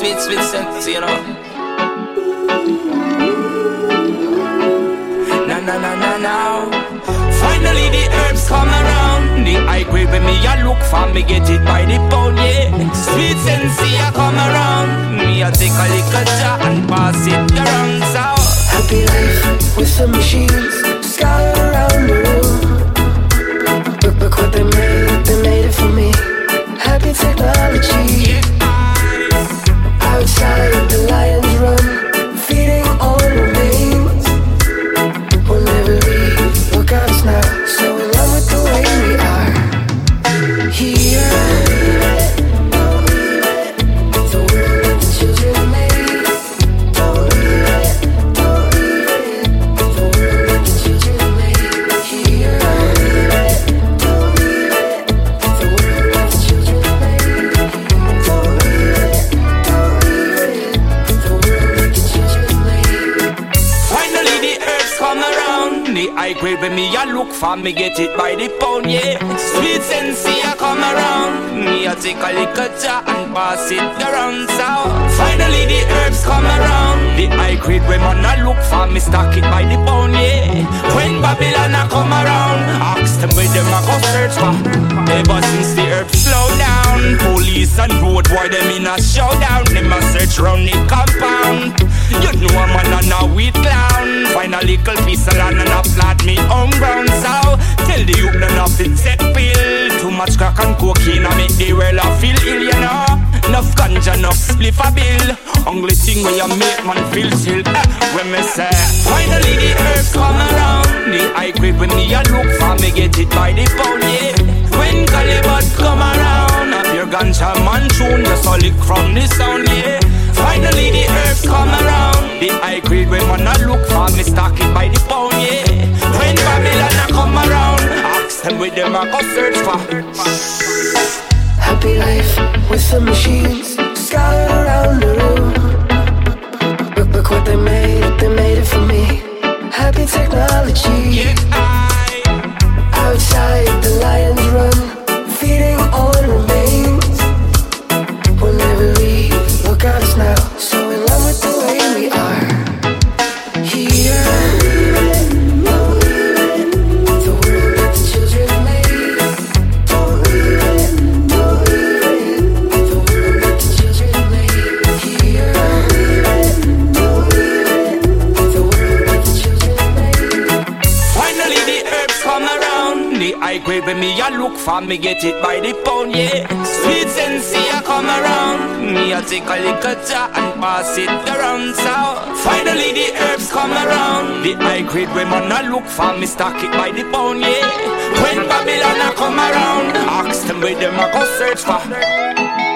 sweet, sweet sense, you know. Na na na na na. Finally the herbs come around. The high grade when me I look for me get it by the pound, yeah. Sweet sensei I come around. Me I take a little jar and pass it around, so. Happy life with some machines scattered Here. The high grade when me I look for me get it by the pound, yeah. Sweet sensei I come around. Me I take a little jar and pass it around, so. Finally the herbs come around. The high grade when man I look for me stock it by the pound, yeah. When Babylon I come around, ask them where them I go search for. Ever since the herbs slow down, police and road boy them in a showdown. Them a search round the compound. You know a man and a weed clown. Find a little piece of land I world a feel ill, you know. Enough ganja, enough spliff a bill. Only thing when you make man feel chill. Eh, when me say finally the earth come around. The high grade when me a look for me get it by the pound, yeah. When Caliban come around, up your ganja man tune just a lick from the sound, yeah. Finally the earth come around. The high grade when man a look for me stock it by the pound, yeah. When Babylon a come around, ask them where them a go search for. Happy life with some machines. Scattered around high grade when me a look for me get it by the pound, yeah. Sweet sensei a come around. Me a take a little jar and pass it around, so. Finally the herbs come around. The high grade when man a look for me stock it by the pound, yeah. When Babylon a come around, ask them where them a go search for.